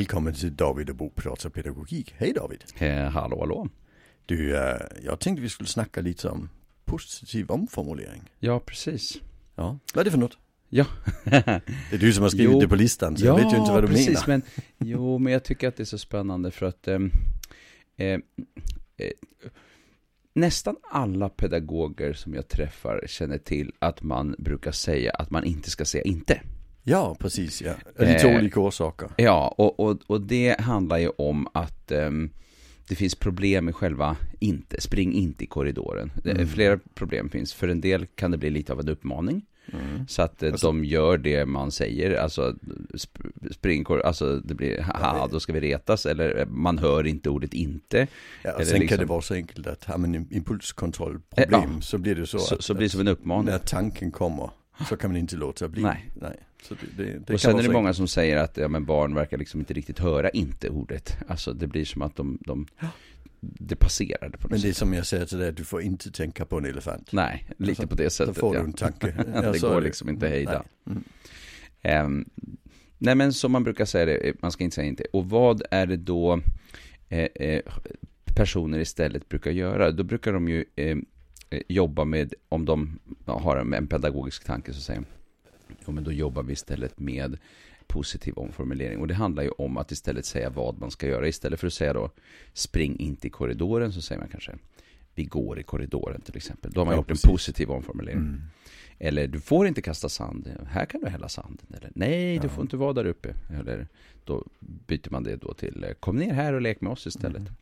Välkommen till David och Bo pratar pedagogik. Hej David! Eh, hallå, hallå. Du, uh, jag tänkte vi skulle snacka lite om positiv omformulering. Ja, precis. Ja, vad är det för något? Ja. det är du som har skrivit jo. det på listan, så ja, jag vet ju inte vad du precis, menar. Men, jo, men jag tycker att det är så spännande för att eh, eh, nästan alla pedagoger som jag träffar känner till att man brukar säga att man inte ska säga inte. Ja, precis. Ja. Lite eh, olika orsaker. Ja, och, och, och det handlar ju om att um, det finns problem med själva inte, spring inte i korridoren. Mm. Flera problem finns. För en del kan det bli lite av en uppmaning. Mm. Så att eh, alltså, de gör det man säger, alltså spring, alltså det blir, haha, då ska vi retas, eller eh, man hör inte ordet inte. Ja, sen liksom, kan det vara så enkelt att har man impulskontrollproblem ja, så blir det så, så, att, så blir det som en uppmaning. När tanken kommer så kan man inte låta bli. Nej. Nej. Så det, det, det och sen är det många som säger att ja, men barn verkar liksom inte riktigt höra inte ordet. Alltså det blir som att de, de det passerade på något Men det är som jag säger till dig, du får inte tänka på en elefant. Nej, lite alltså, på det sättet. Då får du en tanke. det går liksom inte hejda. Nej. Mm. Um, nej men som man brukar säga det, man ska inte säga inte. Och vad är det då eh, eh, personer istället brukar göra? Då brukar de ju eh, eh jobba med, om de har en, pedagogisk tanke så säger jo, men då jobbar vi istället med positiv omformulering. Och det handlar ju om att istället säga vad man ska göra. Istället för att säga då spring inte i korridoren så säger man kanske vi går i korridoren till exempel. Då har man ja, gjort precis. en positiv omformulering. Mm. Eller du får inte kasta sand, här kan du hälla sanden. Eller nej, ja. du får inte vara där uppe. Eller då byter man det då till kom ner här och lek med oss istället. Mm.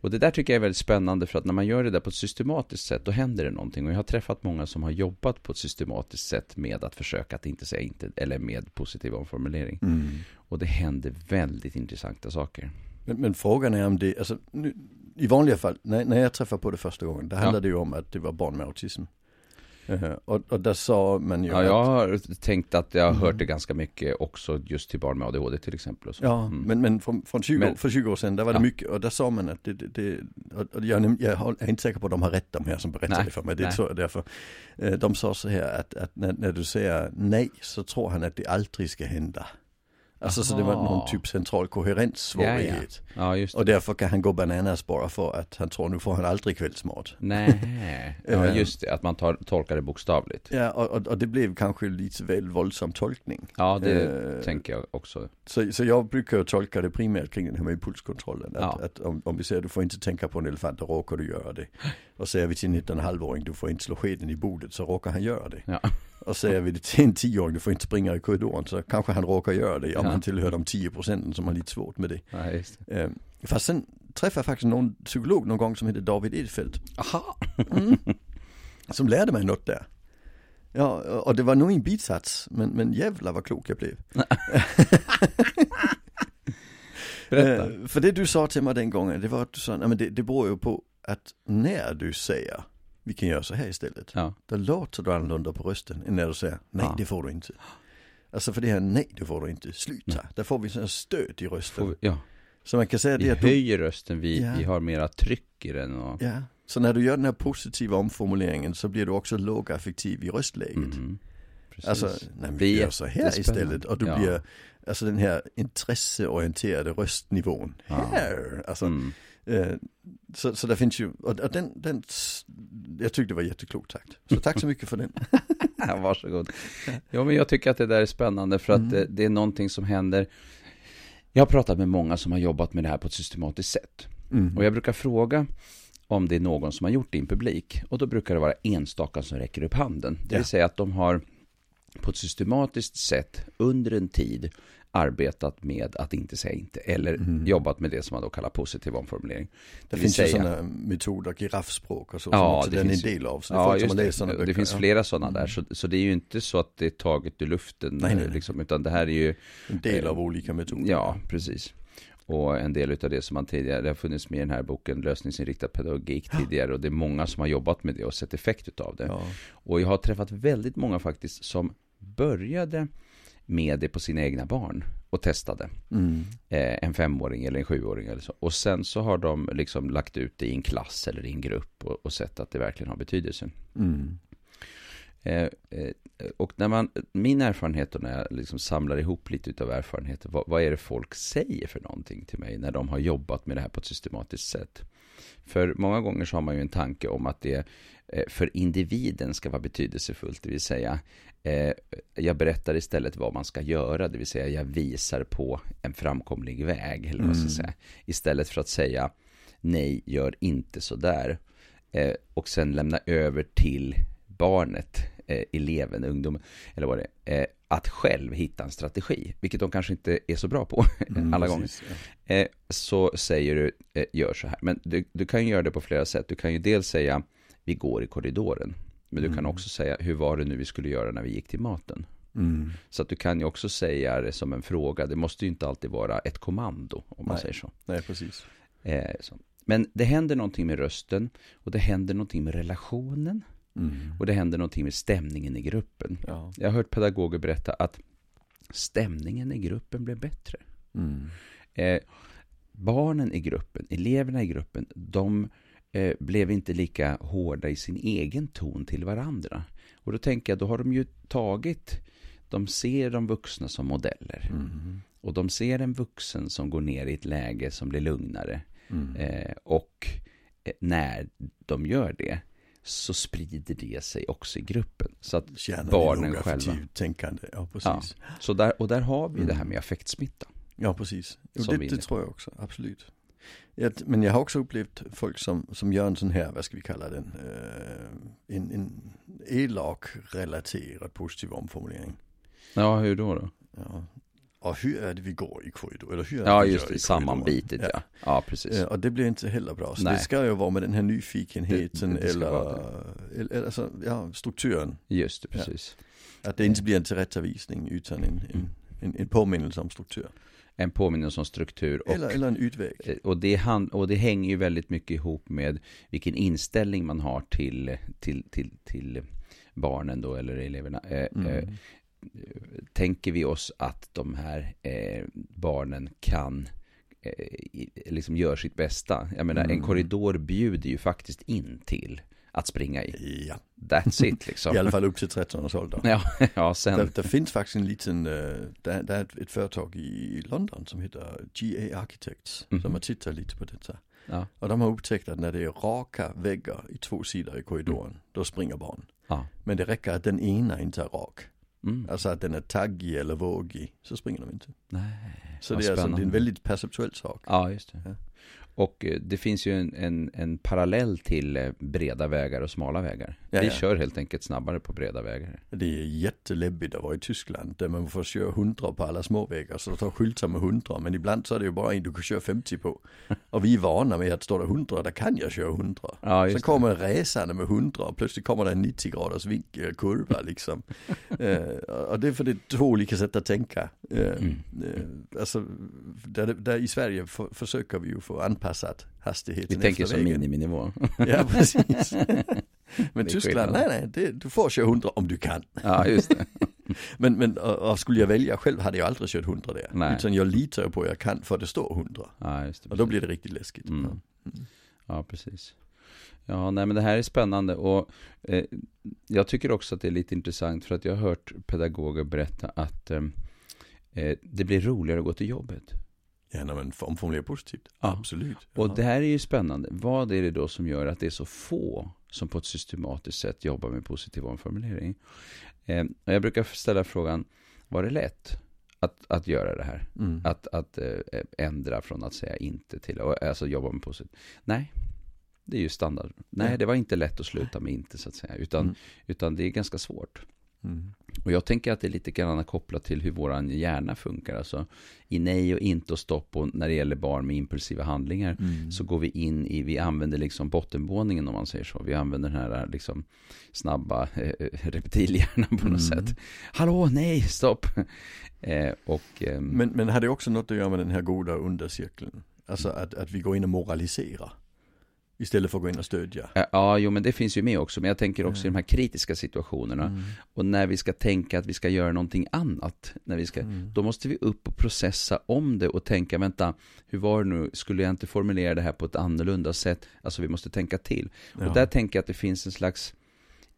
Och det där tycker jag är väldigt spännande för att när man gör det där på ett systematiskt sätt då händer det någonting. Och jag har träffat många som har jobbat på ett systematiskt sätt med att försöka att inte säga inte eller med positiv omformulering. Mm. Och det händer väldigt intressanta saker. Men, men frågan är om det, alltså nu, i vanliga fall, när, när jag träffade på det första gången, det handlade ja. ju om att det var barn med autism. Uh, och, och där sa man ju Ja, jag har tänkt att jag har hört mm. det ganska mycket också just till barn med ADHD till exempel. Och så. Ja, mm. men, men från, från 20, men, för 20 år sedan, där var det mycket, och där sa man att det, det, det och jag, jag, är inte säker på att de har rätt de här som berättar det för mig, det är så, därför. Uh, de sa så här att, att när, när, du säger nej så tror han att det aldrig ska hända. Alltså Aha. så det var någon typ central koherenssvårighet. Ja, ja. ja och därför kan han gå bananas bara för att han tror nu får han aldrig kvällsmat. Nej, ja just det, att man tar, tolkar det bokstavligt. Ja, och, och, det blev kanske lite väl våldsam tolkning. Ja, det uh, tänker jag också. Så, så jag brukar tolka det primärt kring den här med impulskontrollen. Att, ja. att om, om, vi säger du får inte tänka på en elefant, då råkar du göra det. Och säger vi till en 19,5-åring, du får inte slå skeden i bordet, så råkar han göra det. Ja. Och säger vi det till en tioåring, du får inte springa i korridoren, så kanske han råkar göra det. Om ja. han tillhör de 10 procenten som har lite svårt med det. Ja, det. Eh, fast sen träffade jag faktiskt någon psykolog någon gång som heter David Edfeldt. Aha. Mm. Som lärde mig något där. Ja, och det var nog en bitsats, men, men jävla vad klok jag blev. Berätta. Eh, för det du sa till mig den gången, det var att du sa, nej men det, det beror ju på att när du säger vi kan göra så här istället. Ja. Då låter du annorlunda på rösten än när du säger nej ja. det får du inte. Alltså för det här nej det får du inte, sluta. Nej. Där får vi sån stöd i rösten. Vi, ja. Så man kan säga vi det att du... höjer rösten, vi, ja. vi har mera tryck i den. Och... Ja, så när du gör den här positiva omformuleringen så blir du också lågaffektiv i röstläget. Mm. Alltså, nej, vi gör så här istället och du ja. blir, alltså den här intresseorienterade röstnivån. Här, alltså. Mm. Eh, så, så det finns ju, och den, den, jag tyckte det var jätteklokt sagt. Så tack så mycket för den. Varsågod. Ja, men jag tycker att det där är spännande för att mm. det, det, är någonting som händer. Jag har pratat med många som har jobbat med det här på ett systematiskt sätt. Mm. Och jag brukar fråga om det är någon som har gjort det i en publik. Och då brukar det vara enstaka som räcker upp handen. Det vill säga att de har på ett systematiskt sätt under en tid arbetat med att inte säga inte eller mm. jobbat med det som man då kallar positiv omformulering. Det, det finns säga, ju sådana metoder, giraffspråk och så, ja, som den är en del av. Så det, ja, just det. det finns flera sådana mm. där, så, så det är ju inte så att det är taget ur luften, nej, nej, liksom, utan det här är ju en del av olika metoder. Ja, precis. Och en del av det som man tidigare, det har funnits med i den här boken Lösningsinriktad pedagogik tidigare och det är många som har jobbat med det och sett effekt av det. Ja. Och jag har träffat väldigt många faktiskt som började med det på sina egna barn och testade. Mm. Eh, en femåring eller en sjuåring eller så. Och sen så har de liksom lagt ut det i en klass eller i en grupp och, och sett att det verkligen har betydelse. Mm. Eh, eh, och när man, min erfarenhet och när jag liksom samlar ihop lite av erfarenheter, vad, vad, är det folk säger för någonting till mig när de har jobbat med det här på ett systematiskt sätt? För många gånger så har man ju en tanke om att det eh, för individen ska vara betydelsefullt, det vill säga eh, jag berättar istället vad man ska göra, det vill säga jag visar på en framkomlig väg, eller vad ska jag mm. säga, istället för att säga nej, gör inte så där. Eh, och sen lämna över till barnet, eh, eleven, ungdomen, eller vad det är, eh, att själv hitta en strategi, vilket de kanske inte är så bra på mm, alla gånger. Ja. Eh, så säger du, eh, gör så här. Men du, du, kan ju göra det på flera sätt. Du kan ju dels säga, vi går i korridoren. Men du mm. kan också säga, hur var det nu vi skulle göra när vi gick till maten? Mm. Så att du kan ju också säga det som en fråga. Det måste ju inte alltid vara ett kommando, om man Nej. säger så. Nej, precis. Eh, Men det händer någonting med rösten och det händer någonting med relationen. Mm. Och det händer någonting med stämningen i gruppen. Ja. Jag har hört pedagoger berätta att stämningen i gruppen blev bättre. Mm. Eh, barnen i gruppen, eleverna i gruppen, de eh, blev inte lika hårda i sin egen ton till varandra. Och då tänker jag, då har de ju tagit, de ser de vuxna som modeller. Mm. Och de ser en vuxen som går ner i ett läge som blir lugnare. Mm. Eh, och eh, när de gör det, så sprider det sig också i gruppen. Så att Kärnan barnen själva... tänkande, ja precis. Ja, så där, och där har vi mm. det här med affektsmitta. Ja, precis. Jo, det, det tror jag också, absolut. Men jag har också upplevt folk som, som gör en sån här, vad ska vi kalla den, uh, en, en elak relaterad positiv omformulering. Ja, hur då då? Ja, och hur är det vi går i korridor? Eller hur ja, just det, sammanbitet ja. ja. Ja, precis. Och det blir inte heller bra. Så Nej. det ska ju vara med den här nyfikenheten det, det eller, eller alltså, ja, strukturen. Just det, precis. Ja. Att det inte blir en tillrättavisning utan en, en, en, en påminnelse om struktur. En påminnelse om struktur. Och, eller, eller en utväg. Eh, och det, hand, och det hänger ju väldigt mycket ihop med vilken inställning man har till, till, till, till barnen då, eller eleverna. Eh, mm. Eh, tänker vi oss att de här eh, barnen kan eh, liksom gör sitt bästa. Jag menar, mm. en korridor bjuder ju faktiskt in till att springa i. Ja. That's it liksom. I alla fall upp till 13 års ålder. Ja, ja sen. Det, finns faktiskt en liten, uh, det, det är ett, företag i London som heter GA Architects. Mm. Som har tittat lite på detta. Ja. Och de har upptäckt att när det är raka väggar i två sidor i korridoren, mm. då springer barn. Ja. Men det räcker att den ena inte är rak. Mm. Alltså att den är taggig eller vågig, så springer de inte. Nej, så det är, alltså, det är en väldigt perceptuell sak. Ja, just det. Ja. Och eh, det finns ju en, en, en, parallell till eh, breda vägar och smala vägar. Ja, Vi ja. kör helt enkelt snabbare på breda vägar. Det är jätteläbbigt att vara i Tyskland där man får köra 100 på alla små vägar. Så det tar skyltar med 100 men ibland så är det ju bara en du kan köra 50 på. Och vi är vana med att står det 100 där kan jag köra 100. Ja, Sen kommer resande med 100 och plötsligt kommer det en 90 graders vinkel, kurva liksom. eh, och det är för det är två olika sätt att tänka. Eh, mm. eh, alltså, där, där, i Sverige för, försöker vi ju få anpassat hastigheten Vi tänker som miniminivå. ja, precis. Men Tyskland, nej nej, det, du får köra 100 om du kan. Ja, just det. men, men och, skulle jag välja själv hade jag aldrig kört 100 där. Nej. Utan jag litar på att jag kan för det står 100. Ja, just det, och då blir det riktigt läskigt. Mm. Mm. Ja, precis. Ja, nej men det här är spännande och eh, jag tycker också att det är lite intressant för att jag har hört pedagoger berätta att eh det blir roligare att gå till jobbet. Ja, men omformulera positivt. Ja. Absolut. Ja. Och det här är ju spännande. Vad är det då som gör att det är så få som på ett systematiskt sätt jobbar med positiv omformulering? Eh, jag brukar ställa frågan, var det lätt att, att göra det här? Mm. Att, att eh, ändra från att säga inte till, alltså jobba med positivt? Nej, det är ju standard. Nej, det var inte lätt att sluta med inte så att säga, utan, mm. utan det är ganska svårt. Mm. Och jag tänker att det är lite grann kopplat till hur våran hjärna funkar. Alltså i nej och inte och stopp och när det gäller barn med impulsiva handlingar mm. så går vi in i, vi använder liksom bottenvåningen om man säger så. Vi använder den här liksom snabba eh, eh reptilhjärnan på något mm. sätt. Hallå, nej, stopp. eh, och, eh, men, men har det också något att göra med den här goda undercirkeln? Alltså att, att vi går in och moraliserar? Istället för att gå in och stödja. Ja, jo men det finns ju med också. Men jag tänker också mm. i de här kritiska situationerna. Mm. Och när vi ska tänka att vi ska göra någonting annat. När vi ska, mm. Då måste vi upp och processa om det och tänka, vänta, hur var det nu, skulle jag inte formulera det här på ett annorlunda sätt? Alltså vi måste tänka till. Ja. Och där tänker jag att det finns en slags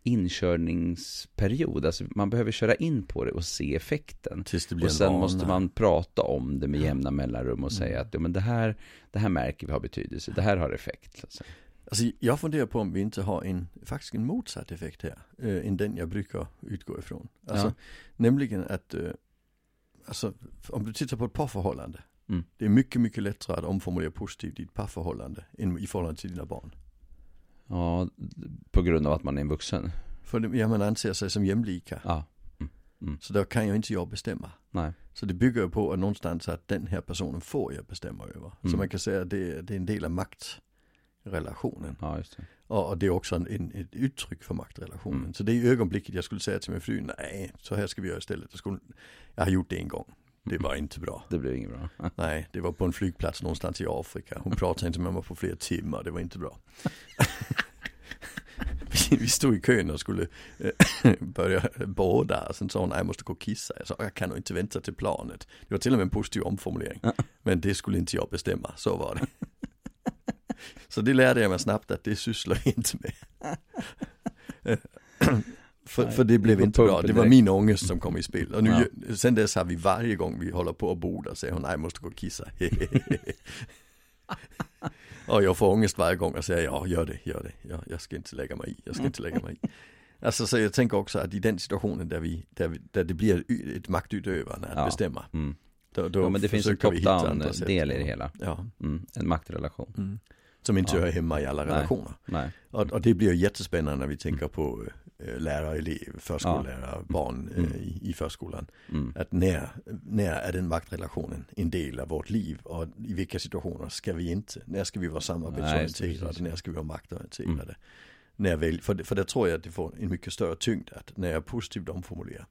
inkörningsperiod. Alltså man behöver köra in på det och se effekten. och sen måste man prata om det med jämna mellanrum och säga mm. att ja, men det, här, det här märker vi har betydelse, det här har effekt. Alltså. Alltså jag funderar på om vi inte har en, faktiskt en motsatt effekt här, äh, än den jag brukar utgå ifrån. Alltså, ja. Nämligen att, äh, alltså om du tittar på ett parförhållande, mm. det är mycket, mycket lättare att omformulera positivt i ett parförhållande än i förhållande till dina barn. Ja, på grund av att man är en vuxen. För ja, man anser sig som jämlika. Ja. Mm. Mm. Så då kan ju inte jag bestämma. Nej. Så det bygger ju på att någonstans att den här personen får jag bestämma över. Mm. Så man kan säga att det, det är en del av maktrelationen. Ja, just det. Och, och det är också en, en, ett uttryck för maktrelationen. Mm. Så det är ögonblicket jag skulle säga till min fru, nej, så här ska vi göra istället. Jag, skulle, jag har gjort det en gång. Det var inte bra. Det blev inget bra. Nej, det var på en flygplats någonstans i Afrika. Hon pratade inte med mig på flera timmar, det var inte bra. vi stod i kön och skulle eh, börja båda. Sen sa hon, jag måste gå och kissa. Jag sa, jag kan nog inte vänta till planet. Det var till och med en positiv omformulering. Men det skulle inte jag bestämma, så var det. Så det lärde jag mig snabbt att det sysslar jag inte med. För, för det blev inte bra, det var min ångest som kom i spel. Och nu, ja. sen dess har vi varje gång vi håller på att borda säger hon, nej jag måste gå och kissa. och jag får ångest varje gång och säger, ja gör det, gör det, ja, jag ska inte lägga mig i, jag ska inte lägga mig i. Alltså så jag tänker också att i den situationen där, vi, där, vi, där det blir ett maktutövande att ja. bestämma. Mm. Då, då ja, men det finns en top-down del i det hela. Ja. Mm, en maktrelation. Mm. Som inte ja. hör hemma i alla relationer. Nej. Och, och, det blir jättespännande när vi tänker mm. på äh, lärare, elev, förskollärare, ja. barn äh, i, i förskolan. Mm. Att när, när är den maktrelationen en del av vårt liv och i vilka situationer ska vi inte, när ska vi vara samarbetsorienterade, när ska vi vara maktorienterade. Mm. När väl, för, för det tror jag att det får en mycket större tyngd att när jag positivt omformulerar,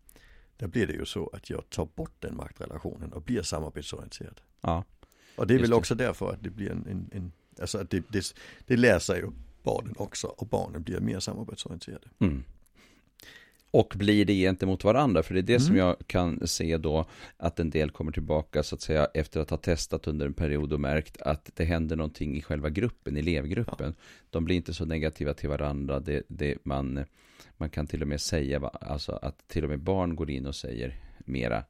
där blir det ju så att jag tar bort den maktrelationen och blir samarbetsorienterad. Ja. Och det är väl också därför att det blir en, en, en Alltså det, det, det lär sig ju barnen också och barnen blir mer samarbetsorienterade. Mm. Och blir det gentemot varandra, för det är det mm. som jag kan se då att en del kommer tillbaka så att säga efter att ha testat under en period och märkt att det händer någonting i själva gruppen, elevgruppen. Ja. De blir inte så negativa till varandra, det, det, man, man kan till och med säga alltså att till och med barn går in och säger mera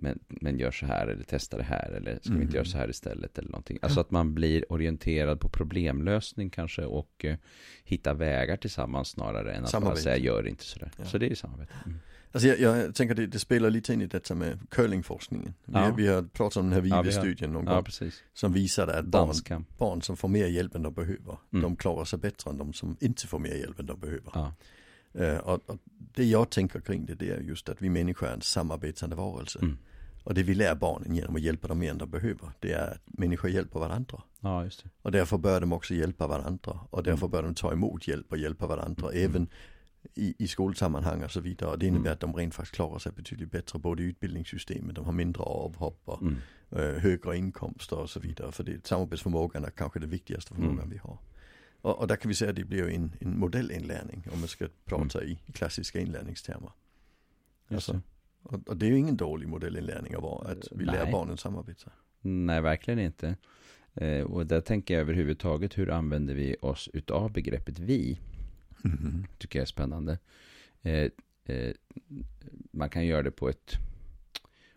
men, men gör så här eller testa det här eller ska vi inte göra mm. så här istället eller någonting. Alltså att man blir orienterad på problemlösning kanske och uh, hitta vägar tillsammans snarare än att samarbete. bara säga gör inte sådär. Ja. Så det är samarbete. Mm. Alltså jag, jag tänker det, det spelar lite in i detta med curlingforskningen. Vi, ja. vi har pratat om den här Vive-studien någon gång. Ja, som visade att barn, barn som får mer hjälp än de behöver, mm. de klarar sig bättre än de som inte får mer hjälp än de behöver. Ja. Uh, och, och, det jag tänker kring det, det är just att vi människor är en samarbetande varelse. Mm. Och det vi lär barnen genom att hjälpa dem än de behöver, det är att människor hjälper varandra. Ja, just det. Och därför bör de också hjälpa varandra. Och därför mm. bör de ta emot hjälp och hjälpa varandra, mm. även i, i skolsammanhang och så vidare. Och det innebär mm. att de rent faktiskt klarar sig betydligt bättre både i utbildningssystemet, de har mindre avhopp och mm. äh, högre inkomster och så vidare. För det, samarbetsförmågan är kanske det viktigaste förmågan mm. vi har. Och, och, där kan vi säga att det blir en, en modellinlärning om man ska prata mm. i klassiska inlärningstermer. Alltså, och, det är ju ingen dålig modellinlärning att vara, att vi Nej. lär barnen samarbeta. Nej, verkligen inte. Eh, och där tänker jag överhuvudtaget, hur använder vi oss utav begreppet vi? Mm. Tycker jag är spännande. Eh, eh, man kan göra det på ett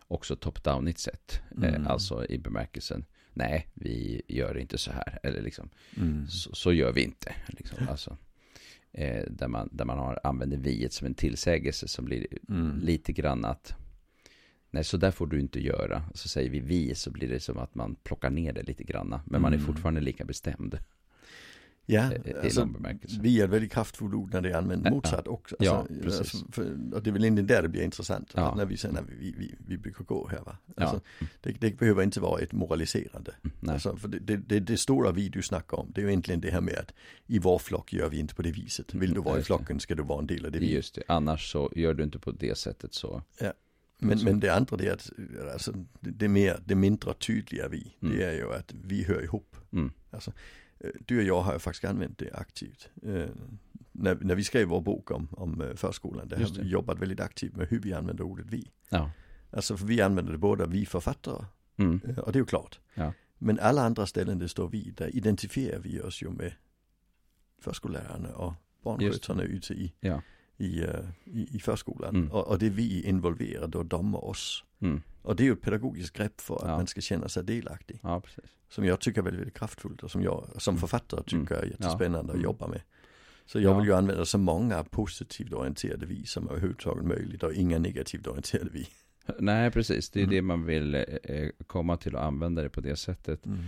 också top-downigt sätt. Mm. alltså i bemärkelsen, nej, vi gör inte så här. Eller liksom, mm. så, så, gör vi inte. Liksom. Alltså, eh, där, man, där man har, använder viet som en tillsägelse som blir mm. lite grann att Nej, så där får du inte göra. Så säger vi vi så blir det som att man plockar ner det lite grann. Men mm. man är mm. fortfarande lika bestämd. Ja, alltså, vi är ett väldigt kraftfullt ord när det är använt motsatt också. Alltså, ja, precis. Alltså, för, det är väl egentligen där det blir intressant. Ja. När vi säger när vi, vi, vi brukar gå här va. Alltså, ja. det, det, behöver inte vara ett moraliserande. Mm, alltså, för det, det, det, stora vi du snackar om, det är ju egentligen det här med att i vår flock gör vi inte på det viset. Vill du vara i flocken ska du vara en del av det vi. Just det, annars så gör du inte på det sättet så. Ja. Men, men det andra det är att alltså, det, det, mer, det mindre tydliga vi, mm. det är ju att vi hör ihop. Mm. Alltså, Du och jag har ju faktiskt använt det aktivt. Eh, när, när vi skrev vår bok om, om eh, förskolan, där har vi jobbat väldigt aktivt med hur vi använder ordet vi. Ja. Alltså för vi använder det båda vi författare, mm. och det är ju klart. Ja. Men alla andra ställen det står vi, där identifierar vi oss ju med förskollärarna och barnskötarna ute i, ja. i, i, i förskolan. Mm. Och, och, det är vi involverade och dömer oss. Mm. Och det är ju ett pedagogiskt grepp för att ja. man ska känna sig delaktig. Ja, precis. Som jag tycker är väldigt, väldigt kraftfullt och som jag som mm. författare tycker mm. är jättespännande ja. att jobba med. Så jag vill ju använda så många positivt orienterade vi som överhuvudtaget möjligt och inga negativt orienterade vi. Nej, precis. Det är mm. det man vill eh, komma till och använda det på det sättet. Mm.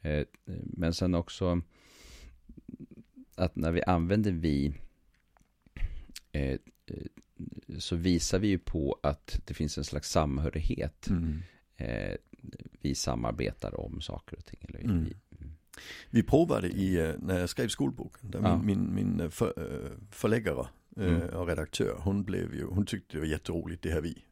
Eh, men sen också att när vi använder vi eh, eh, så visar vi ju på att det finns en slags samhörighet. Mm. Eh, vi samarbetar om saker och ting. Eller vi, mm. vi provade i, eh, när jag skrev skolboken, där ja. min, min, min för, förläggare mm. och redaktör, hon blev ju, hon tyckte det var jätteroligt det här vi.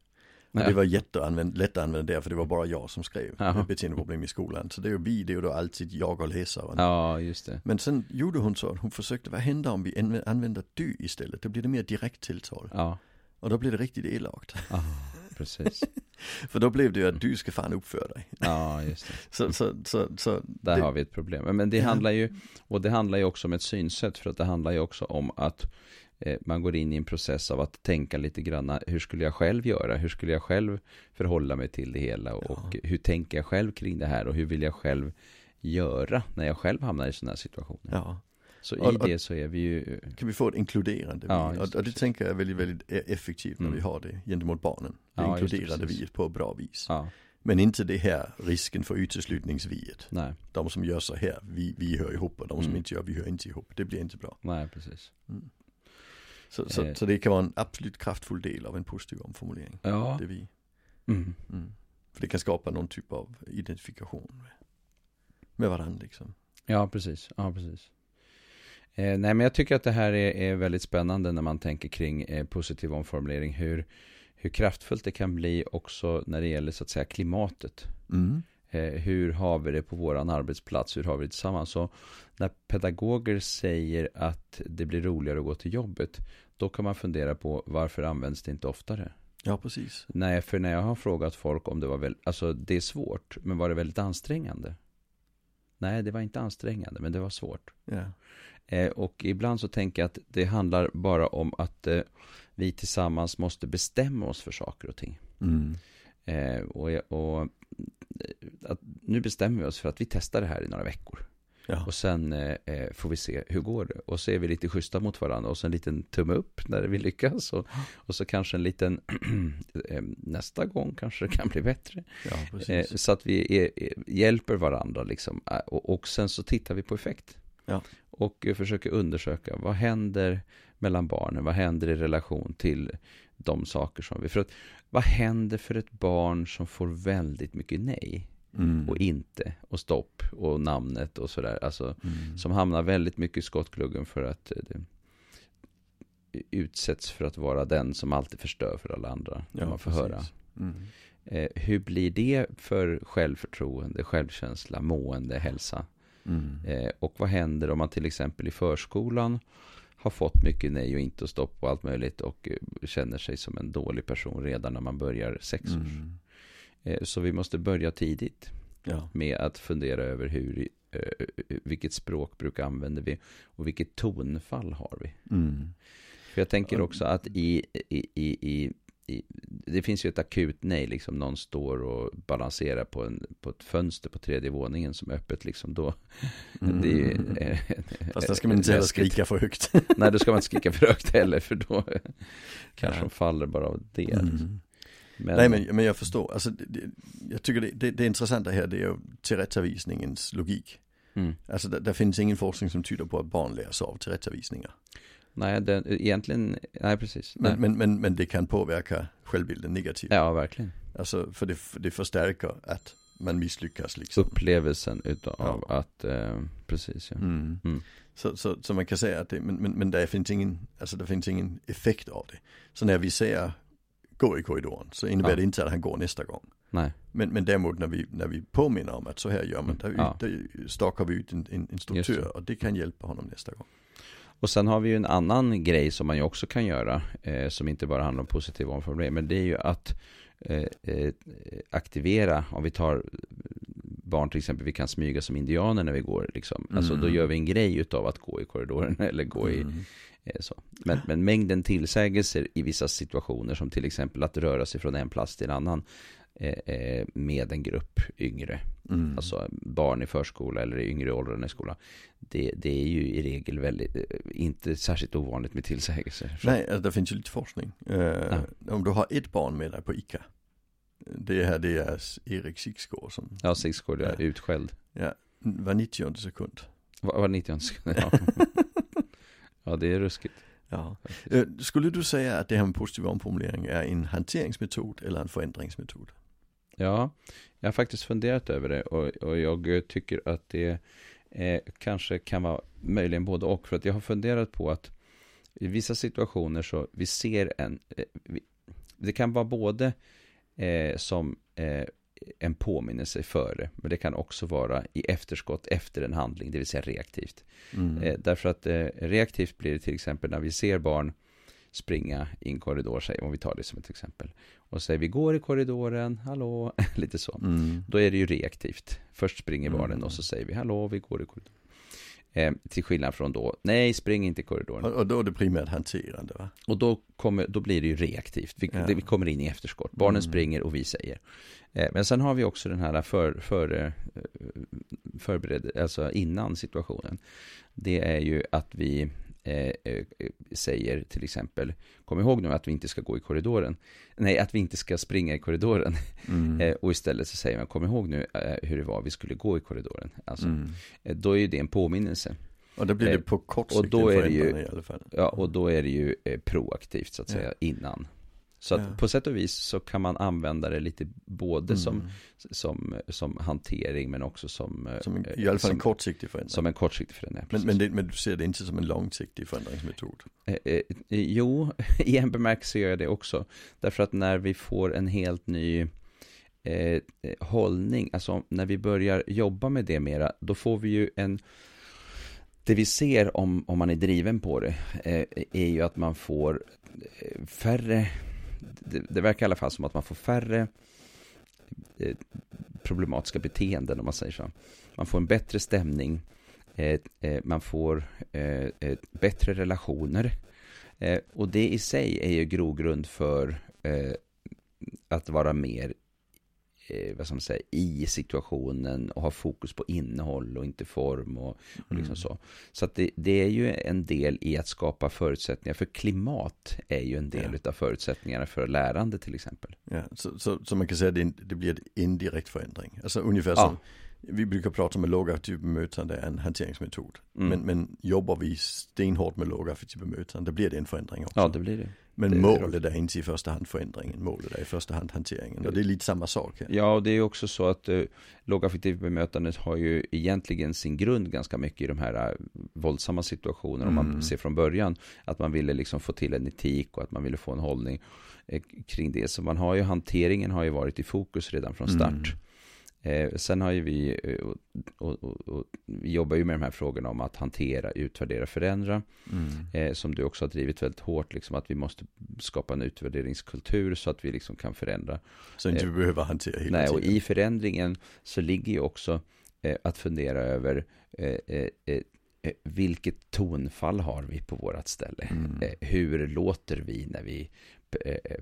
Och det var jätteanvänd, lätt att använda där för det var bara jag som skrev Aha. beteendeproblem i skolan. Så det är ju vi, det är ju då alltid jag och läsaren. Ja, just det. Men sen gjorde hon så att hon försökte, vad händer om vi använder du istället? Då blir det mer direkt tilltal. Ja. Och då blir det riktigt elakt. Ja, precis. för då blev det ju att du ska fan uppföra dig. Ja, just det. så, så, så, så Där det... har vi ett problem. Men det handlar ju, och det handlar ju också om ett synsätt. För att det handlar ju också om att Eh, man går in i en process av att tänka lite grann, hur skulle jag själv göra? Hur skulle jag själv förhålla mig till det hela? Och ja. hur tänker jag själv kring det här? Och hur vill jag själv göra när jag själv hamnar i sådana här situationer? Ja. Så och, i det så är vi ju... Kan vi få ett inkluderande ja, vi? Och, och, det tänker jag är väldigt, väldigt e- effektivt när mm. vi har det gentemot barnen. Det ja, inkluderade vi på ett bra vis. Ja. Men inte det här risken för uteslutningsviet. Nej. De som gör så här, vi, vi hör ihop och de som mm. inte gör, vi hör inte ihop. Det blir inte bra. Nej, precis. Mm. Så, så, eh. så, det kan vara en absolut kraftfull del av en positiv omformulering. Ja. Det vi. Mm. Mm. För det kan skapa någon typ av identifikation med, med varandra liksom. Ja, precis. Ja, precis. Eh, nej, men jag tycker att det här är, är väldigt spännande när man tänker kring eh, positiv omformulering. Hur, hur kraftfullt det kan bli också när det gäller så att säga klimatet. Mm. Eh, hur har vi det på våran arbetsplats? Hur har vi det tillsammans? Så när pedagoger säger att det blir roligare att gå till jobbet, då kan man fundera på varför används det inte oftare? Ja, precis. Nej, för när jag har frågat folk om det var väl, alltså det är svårt, men var det väldigt ansträngande? Nej, det var inte ansträngande, men det var svårt. Ja. Eh, och ibland så tänker jag att det handlar bara om att eh, vi tillsammans måste bestämma oss för saker och ting. Mm. Eh, och, och att nu bestämmer vi oss för att vi testar det här i några veckor. Ja. Och sen eh, eh, får vi se hur går det. Och så är vi lite schyssta mot varandra. Och så en liten tumme upp när vi lyckas. Och, och så kanske en liten eh, nästa gång kanske det kan bli bättre. Ja, eh, så att vi är, hjälper varandra liksom. Eh, och, och, sen så tittar vi på effekt. Ja. Och försöker undersöka vad händer mellan barnen. Vad händer i relation till de saker som vi... För att, vad händer för ett barn som får väldigt mycket nej? Mm. Och inte, och stopp, och namnet och sådär. Alltså, mm. Som hamnar väldigt mycket i skottgluggen för att eh, det utsätts för att vara den som alltid förstör för alla andra. Ja, man får precis. höra. Mm. Eh, hur blir det för självförtroende, självkänsla, mående, hälsa? Mm. Eh, och vad händer om man till exempel i förskolan har fått mycket nej och inte och stopp och allt möjligt och eh, känner sig som en dålig person redan när man börjar sex års. Mm. Eh, så vi måste börja tidigt ja. med att fundera över hur, eh, vilket språkbruk använder vi och vilket tonfall har vi. Mm. För jag tänker också att i, i, i, i det finns ju ett akut nej, liksom någon står och balanserar på, en, på ett fönster på tredje våningen som är öppet liksom då. Mm. Det är, eh, Fast där ska man inte heller skrika för högt. Nej, då ska man inte skrika för högt heller för då kanske ja. de faller bara av det. Mm. Men... Nej men, men jag förstår, alltså, det, jag tycker det, det, det intressanta här det är ju tillrättavisningens logik. Mm. Alltså det, finns ingen forskning som tyder på att barn lär sig av tillrättavisningar. Nej, det, egentligen, nej precis. Men, men, men, men, det kan påverka självbilden negativt. Ja, verkligen. Alltså, för det, det förstärker att man misslyckas liksom. Upplevelsen utav ja. att, eh, precis ja. Mm. Mm. Så, så, så man kan säga att det, men, men, men det finns ingen, alltså det finns ingen effekt av det. Så när vi ser gå i korridoren så innebär ja. det inte att han går nästa gång. Nej. Men, men däremot när vi, när vi påminner om att så här gör man, där, ja. där stakar vi ut en, en, en struktur och det kan hjälpa honom nästa gång. Och sen har vi ju en annan grej som man ju också kan göra, eh, som inte bara handlar om positiv omformulering, men det är ju att eh, eh, aktivera, om vi tar barn till exempel, vi kan smyga som indianer när vi går liksom. Alltså då mm. gör vi en grej utav att gå i korridoren eller gå i mm. eh, så. Men, men mängden tillsägelser i vissa situationer som till exempel att röra sig från en plats till en annan eh, eh med en grupp yngre. Mm. Alltså barn i förskola eller i yngre åldrar i skola. Det, det är ju i regel väldigt, eh, inte särskilt ovanligt med tillsägelser. Nej, alltså, det finns ju lite forskning. Ja. Om du har ett barn med dig på ICA det här det är Erik Sigsgård som Ja, Sigsgård är ja. utskälld Ja, var 90 sekund Var, var 90 sekund, ja Ja, det är ruskigt Ja. Eh, skulle du säga att det här med positiv omformulering är en hanteringsmetod eller en förändringsmetod? Ja, jag har faktiskt funderat över det och, och jag tycker att det eh, kanske kan vara möjligen både och. För att jag har funderat på att i vissa situationer så vi ser en, eh, vi, det kan vara både eh, som eh, en påminnelse före, men det kan också vara i efterskott efter en handling, det vill säga reaktivt. Mm. Eh, därför att eh, reaktivt blir det till exempel när vi ser barn springa i en korridor, säger om vi tar det som ett exempel. Och säger vi går i korridoren, hallå, lite så. Mm. Då är det ju reaktivt. Först springer barnen mm. och så säger vi hallå, vi går i korridoren. Eh, till skillnad från då, nej spring inte i korridoren. Och, då är det primärt hanterande va? Och då, kommer, då blir det ju reaktivt, vi, ja. det, vi kommer in i efterskott. Barnen mm. springer och vi säger. Eh, men sen har vi också den här för, för, eh, förbered, alltså innan situationen. Det är ju att vi säger till exempel, kom ihåg nu att vi inte ska gå i korridoren. Nej, att vi inte ska springa i korridoren. Mm. eh, och istället så säger man, kom ihåg nu eh, hur det var vi skulle gå i korridoren. Alltså, mm. Eh, då är ju det en påminnelse. Och då blir det på kort sikt och då är det ju, i alla fall. Ja, och då är det ju proaktivt så att säga, ja. innan. Så att ja. på sätt och vis så kan man använda det lite både mm. som, som, som hantering men också som Som en, i alla fall som, en kortsiktig förändring Som en kortsiktig förändring, men, men, det, men, du ser det inte som en långsiktig förändringsmetod? Eh, eh, jo, i en bemärkelse gör jag det också Därför att när vi får en helt ny eh, hållning, alltså när vi börjar jobba med det mera, då får vi ju en det vi ser om, om man är driven på det eh, är ju att man får eh, färre det, det, verkar i alla fall som att man får färre eh, problematiska beteenden om man säger så. Man får en bättre stämning, eh, eh, man får bättre relationer. Och det i sig är ju grogrund för att vara mer eh, vad ska man säga, i situationen och ha fokus på innehåll och inte form och, och liksom mm. så. Så att det, det, är ju en del i att skapa förutsättningar, för klimat är ju en del ja. av förutsättningarna för lärande till exempel. Ja, så, så, så man kan säga att det, det blir en indirekt förändring. Alltså ungefär som, vi brukar prata om att lågaffektivt bemötande är en hanteringsmetod. Mm. Men, men jobbar vi stenhårt med lågaffektivt bemötande, då blir det en förändring också. Ja, det blir det. Men det målet är inte i första hand förändringen, målet är i första hand hanteringen. Och det är lite samma sak. Här. Ja, och det är också så att eh, lågaffektivt bemötandet har ju egentligen sin grund ganska mycket i de här uh, våldsamma situationerna. Mm. Om man mm. ser från början att man ville liksom få till en etik och att man ville få en hållning eh, kring det. Så man har ju, hanteringen har ju varit i fokus redan från start. Mm. Eh, sen har ju vi, eh, och, och, och, vi jobbar ju med de här frågorna om att hantera, utvärdera, förändra. Mm. Eh, som du också har drivit väldigt hårt, liksom att vi måste skapa en utvärderingskultur så att vi liksom kan förändra. Så inte vi eh, behöver hantera hela Nej, tiden. och i förändringen så ligger ju också eh, att fundera över eh, vilket tonfall har vi på vårat ställe? Mm. hur låter vi när vi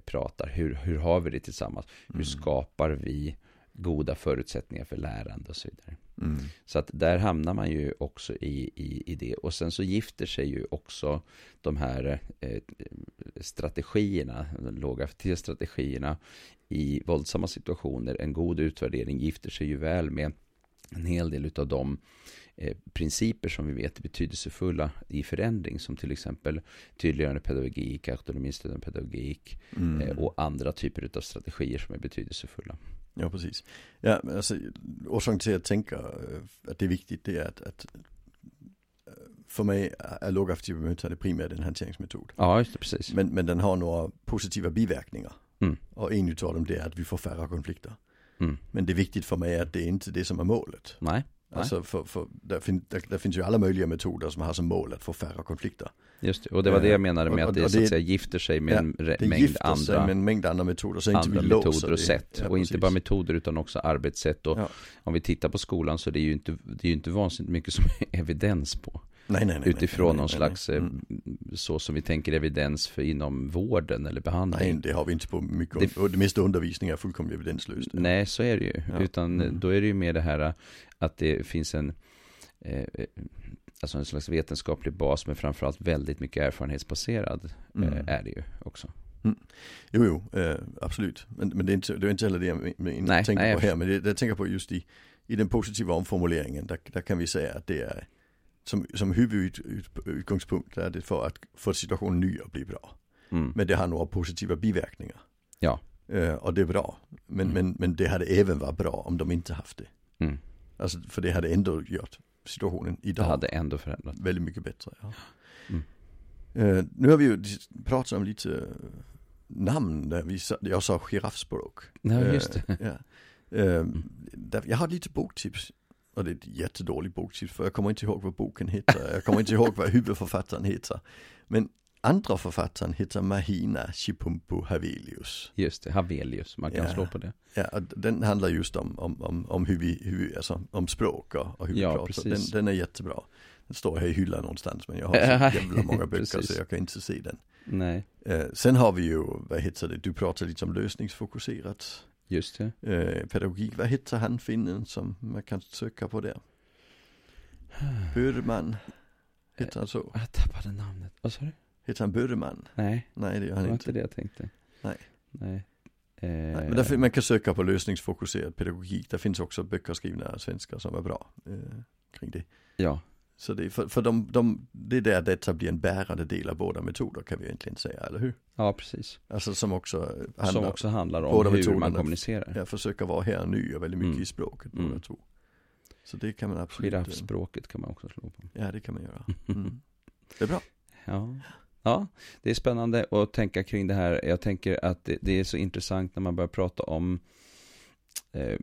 pratar? Hur, hur har vi det tillsammans? Hur mm. skapar vi goda förutsättningar för lärande och så vidare. Mm. Så att där hamnar man ju också i, i, i det. Och sen så gifter sig ju också de här eh, strategierna, de låga strategierna i våldsamma situationer. En god utvärdering gifter sig ju väl med en hel del av de eh, principer som vi vet är betydelsefulla i förändring som till exempel tydliggörande pedagogik, autonomistödjande pedagogik mm. eh, och andra typer av strategier som är betydelsefulla. Ja, precis. Ja, alltså, orsaken till att tänka øh, att det är viktigt det är att, att øh, för mig är lågaffektiv bemötande primärt en hanteringsmetod. Ja, just det, precis. Men, men den har några positiva biverkningar. Mm. Och en av dem det är att vi får färre konflikter. Mm. Men det är viktigt för mig att det är inte det som är målet. Nej. Alltså för, för där, fin, där, där, finns ju alla möjliga metoder som har som mål att få färre konflikter. Just det, och det var det jag menade med och, att det, det så att säga gifter sig med ja, en mängd andra, sig med en mängd andra metoder. Så andra inte vi metoder och sätt. Ja, och inte bara metoder utan också arbetssätt. Och om vi tittar på skolan så det är ju inte, det är ju inte vansinnigt mycket som är evidens på. Nej, nej, nej, utifrån någon slags, eh, mm. så som vi tänker evidens för inom vården eller behandling. Nej, det har vi inte på mycket, det, och det mesta undervisning är fullkomligt evidenslöst. Nej, så är det ju. Ja. Utan mm. då är det ju mer det här att det finns en, eh, alltså en slags vetenskaplig bas, men framförallt väldigt mycket erfarenhetsbaserad mm. eh, är det ju också. Mm. Jo, jo, eh, absolut. Men, men det, är inte, det är inte heller det jag nej, tänker nej, på här. Men det, det jag tänker på just i, i den positiva omformuleringen, där, där kan vi säga att det är som, som huvudutgångspunkt är det för att få situationen ny att bli bra. Mm. Men det har några positiva biverkningar. Ja. Uh, och det är bra. Men, mm. men, men det hade även varit bra om de inte haft det. Mm. Alltså, för det hade ändå gjort situationen idag. Det hade ändå förändrat. Väldigt mycket bättre. Ja. Uh, nu har vi ju pratat om lite namn där vi jag sa giraffspråk. Ja, just det. Uh, ja. Jag har lite boktips och det är ett jättedåligt boktips för jag kommer inte ihåg vad boken heter. Jag kommer inte ihåg vad huvudförfattaren heter. Men andra författaren heter Mahina Chipumpu Havelius. Just det, Havelius, man kan ja, slå på det. Ja, den handlar just om, om, om, om hur vi, hur, alltså, om språk och, och hur vi ja, pratar. Precis. Den, den är jättebra. Den står här i hyllan någonstans men jag har så jävla många böcker så jag kan inte se den. Nej. Eh, sen har vi ju, vad heter det, du pratar lite om lösningsfokuserat. Just det. Eh, pedagogik, vad heter han finnen som man kan söka på där? Burman. Heter han så? Jag tappade namnet. Vad sa du? Heter han Burman? Nej. Nej det gör han det var inte. inte det jag tänkte. Nej. Nej. Eh... Nej men därför, man kan söka på lösningsfokuserad pedagogik. Det finns också böcker skrivna av svenskar som är bra eh, kring det. Ja. Så det, för, för de, de, det är där detta blir en bärande del av båda metoder kan vi egentligen säga, eller hur? Ja, precis. Alltså som också handlar, som också handlar om hur metoderna, man kommunicerar. Ja, försöka vara här och nu och väldigt mycket mm. i språket båda mm. två. Så det kan man absolut. Giraffspråket kan man också slå på. Ja, det kan man göra. Mm. Det är bra. Ja. Ja, det är spännande att tänka kring det här. Jag tänker att det, det är så intressant när man börjar prata om eh,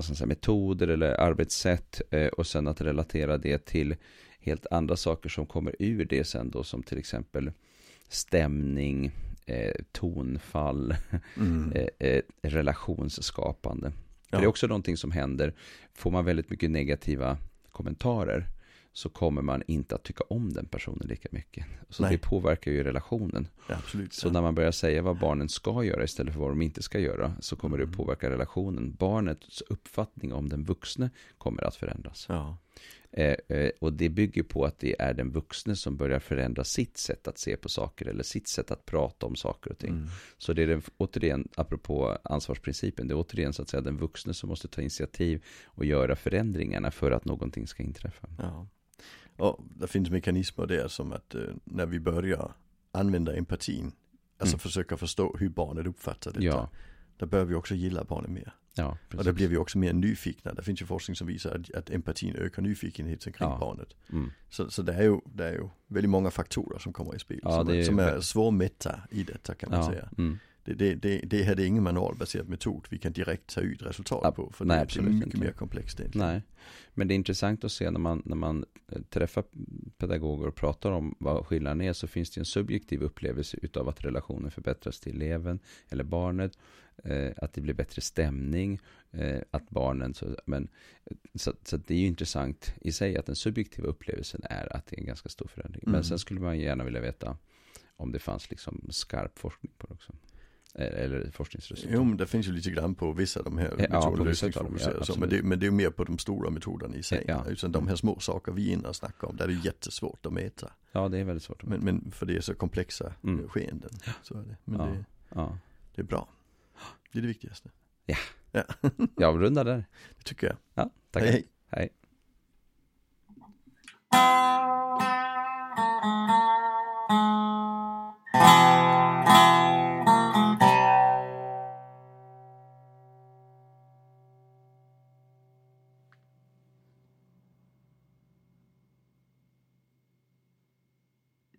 vad ska man säga, metoder eller arbetssätt eh, och sen att relatera det till helt andra saker som kommer ur det sen då som till exempel stämning, eh, tonfall, mm. eh, relationsskapande. Ja. Det är också någonting som händer, får man väldigt mycket negativa kommentarer så kommer man inte att tycka om den personen lika mycket. Så Nej. det påverkar ju relationen. Ja, absolut, så ja. när man börjar säga vad barnen ska göra istället för vad de inte ska göra så kommer mm. det påverka relationen. Barnets uppfattning om den vuxne kommer att förändras. Ja. Eh, eh, och det bygger på att det är den vuxne som börjar förändra sitt sätt att se på saker eller sitt sätt att prata om saker och ting. Mm. Så det är den, återigen, apropå ansvarsprincipen, det är återigen så att säga den vuxne som måste ta initiativ och göra förändringarna för att någonting ska inträffa. Ja. Och det finns mekanismer där som att eh, när vi börjar använda empatin, alltså mm. försöka förstå hur barnet uppfattar detta, ja. då bör vi också gilla barnet mer. Ja, och då blir vi också mer nyfikna. Det finns ju forskning som visar att, att empatin ökar nyfikenheten kring ja. barnet. Mm. Så, så det, är ju, det är ju väldigt många faktorer som kommer i spel. Ja, som, är, som är svårmätta i detta kan man säga. Mm det, det, det, det här är ingen manualbaserad metod vi kan direkt ta ut resultat ja, på. För nej, det, är mycket inte. mer komplext egentligen. Nej, men det är intressant att se när man, när man eh, träffar pedagoger och pratar om vad skillnaden är så finns det en subjektiv upplevelse utav att relationen förbättras till eleven eller barnet. Eh, att det blir bättre stämning, eh, att barnen, så, men, så, så det är ju intressant i sig att den subjektiva upplevelsen är att det är en ganska stor förändring. Mm. Men sen skulle man gärna vilja veta om det fanns liksom skarp forskning på det också. Eller forskningsresultat. Jo men det finns ju lite grann på vissa av de här ja, metoderna. Ja, men, det, men det är mer på de stora metoderna i sig. Ja. Utan de här små saker vi och snackar om, där är det jättesvårt att mäta. Ja det är väldigt svårt. Men, men för det är så komplexa mm. skeenden. Så är det. Men det, det är bra. Det är det viktigaste. Ja, ja. jag avrundar där. Det tycker jag. Ja, tack. hej. hej. hej.